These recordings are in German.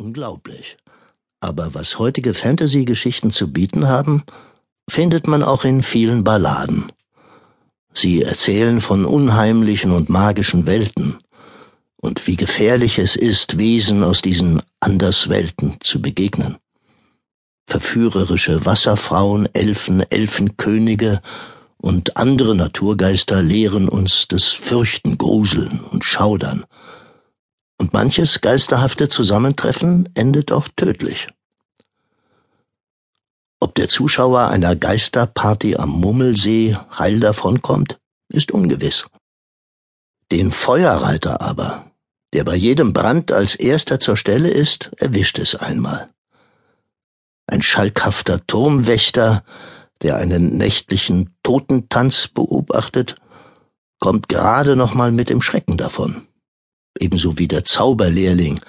Unglaublich. Aber was heutige Fantasy-Geschichten zu bieten haben, findet man auch in vielen Balladen. Sie erzählen von unheimlichen und magischen Welten und wie gefährlich es ist, Wesen aus diesen Anderswelten zu begegnen. Verführerische Wasserfrauen, Elfen, Elfenkönige und andere Naturgeister lehren uns das Fürchten, Gruseln und Schaudern. Manches geisterhafte Zusammentreffen endet auch tödlich. Ob der Zuschauer einer Geisterparty am Mummelsee heil davonkommt, ist ungewiss. Den Feuerreiter aber, der bei jedem Brand als erster zur Stelle ist, erwischt es einmal. Ein schalkhafter Turmwächter, der einen nächtlichen Totentanz beobachtet, kommt gerade noch mal mit dem Schrecken davon. Ebenso wie der Zauberlehrling,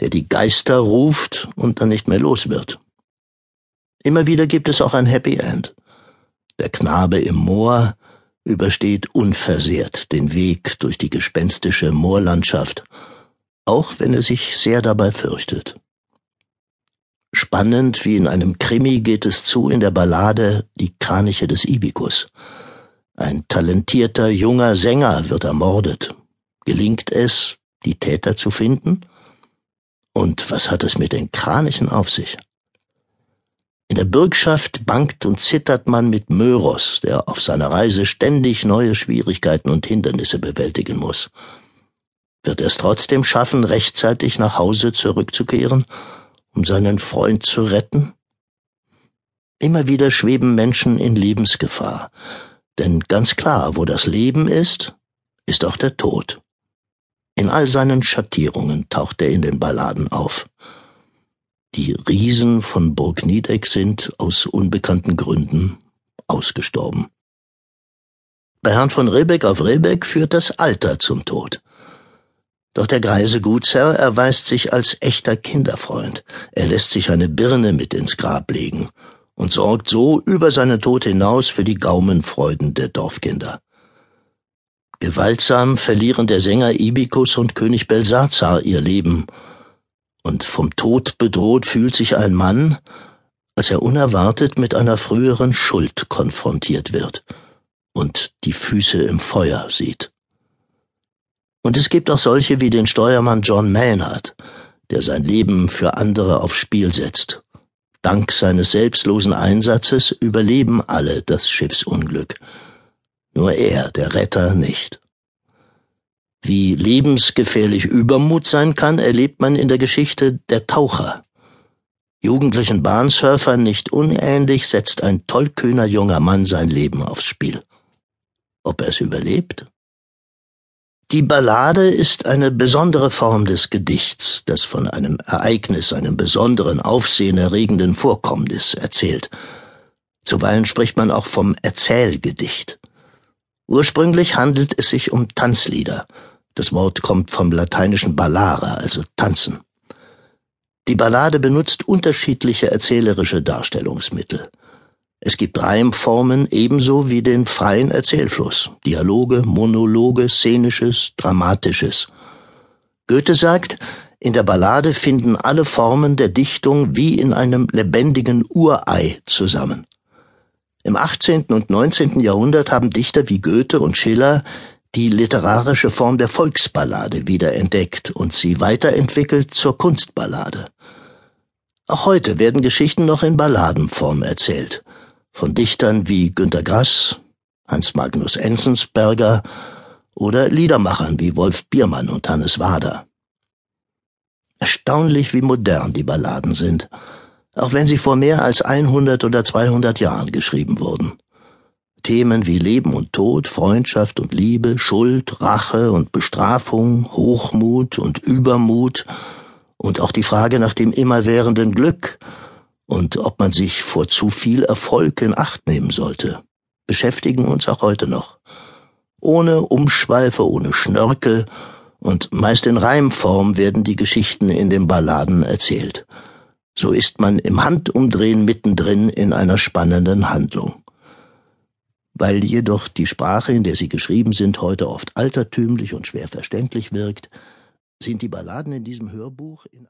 der die Geister ruft und dann nicht mehr los wird. Immer wieder gibt es auch ein Happy End. Der Knabe im Moor übersteht unversehrt den Weg durch die gespenstische Moorlandschaft, auch wenn er sich sehr dabei fürchtet. Spannend wie in einem Krimi geht es zu in der Ballade Die Kraniche des Ibikus. Ein talentierter junger Sänger wird ermordet. Gelingt es, die Täter zu finden? Und was hat es mit den Kranichen auf sich? In der Bürgschaft bangt und zittert man mit Möros, der auf seiner Reise ständig neue Schwierigkeiten und Hindernisse bewältigen muss. Wird er es trotzdem schaffen, rechtzeitig nach Hause zurückzukehren um seinen Freund zu retten? Immer wieder schweben Menschen in Lebensgefahr, denn ganz klar, wo das Leben ist, ist auch der Tod. In all seinen Schattierungen taucht er in den Balladen auf. Die Riesen von Burg Niedeck sind aus unbekannten Gründen ausgestorben. Bei Herrn von Rebeck auf Rebeck führt das Alter zum Tod. Doch der greise Gutsherr erweist sich als echter Kinderfreund. Er lässt sich eine Birne mit ins Grab legen und sorgt so über seinen Tod hinaus für die Gaumenfreuden der Dorfkinder. Gewaltsam verlieren der Sänger Ibikus und König Belsazar ihr Leben, und vom Tod bedroht fühlt sich ein Mann, als er unerwartet mit einer früheren Schuld konfrontiert wird und die Füße im Feuer sieht. Und es gibt auch solche wie den Steuermann John Maynard, der sein Leben für andere aufs Spiel setzt. Dank seines selbstlosen Einsatzes überleben alle das Schiffsunglück. Nur er, der Retter, nicht. Wie lebensgefährlich Übermut sein kann, erlebt man in der Geschichte der Taucher. Jugendlichen Bahnsurfern nicht unähnlich setzt ein tollkühner junger Mann sein Leben aufs Spiel. Ob er es überlebt? Die Ballade ist eine besondere Form des Gedichts, das von einem Ereignis, einem besonderen, aufsehenerregenden Vorkommnis erzählt. Zuweilen spricht man auch vom Erzählgedicht. Ursprünglich handelt es sich um Tanzlieder. Das Wort kommt vom lateinischen ballare, also tanzen. Die Ballade benutzt unterschiedliche erzählerische Darstellungsmittel. Es gibt Reimformen ebenso wie den freien Erzählfluss, Dialoge, Monologe, Szenisches, Dramatisches. Goethe sagt, in der Ballade finden alle Formen der Dichtung wie in einem lebendigen Urei zusammen. Im 18. und 19. Jahrhundert haben Dichter wie Goethe und Schiller die literarische Form der Volksballade wiederentdeckt und sie weiterentwickelt zur Kunstballade. Auch heute werden Geschichten noch in Balladenform erzählt von Dichtern wie Günter Grass, Hans Magnus Enzensberger oder Liedermachern wie Wolf Biermann und Hannes Wader. Erstaunlich, wie modern die Balladen sind, auch wenn sie vor mehr als 100 oder 200 Jahren geschrieben wurden. Themen wie Leben und Tod, Freundschaft und Liebe, Schuld, Rache und Bestrafung, Hochmut und Übermut und auch die Frage nach dem immerwährenden Glück und ob man sich vor zu viel Erfolg in Acht nehmen sollte, beschäftigen uns auch heute noch. Ohne Umschweife, ohne Schnörkel und meist in Reimform werden die Geschichten in den Balladen erzählt. So ist man im Handumdrehen mittendrin in einer spannenden Handlung. Weil jedoch die Sprache, in der sie geschrieben sind, heute oft altertümlich und schwer verständlich wirkt, sind die Balladen in diesem Hörbuch in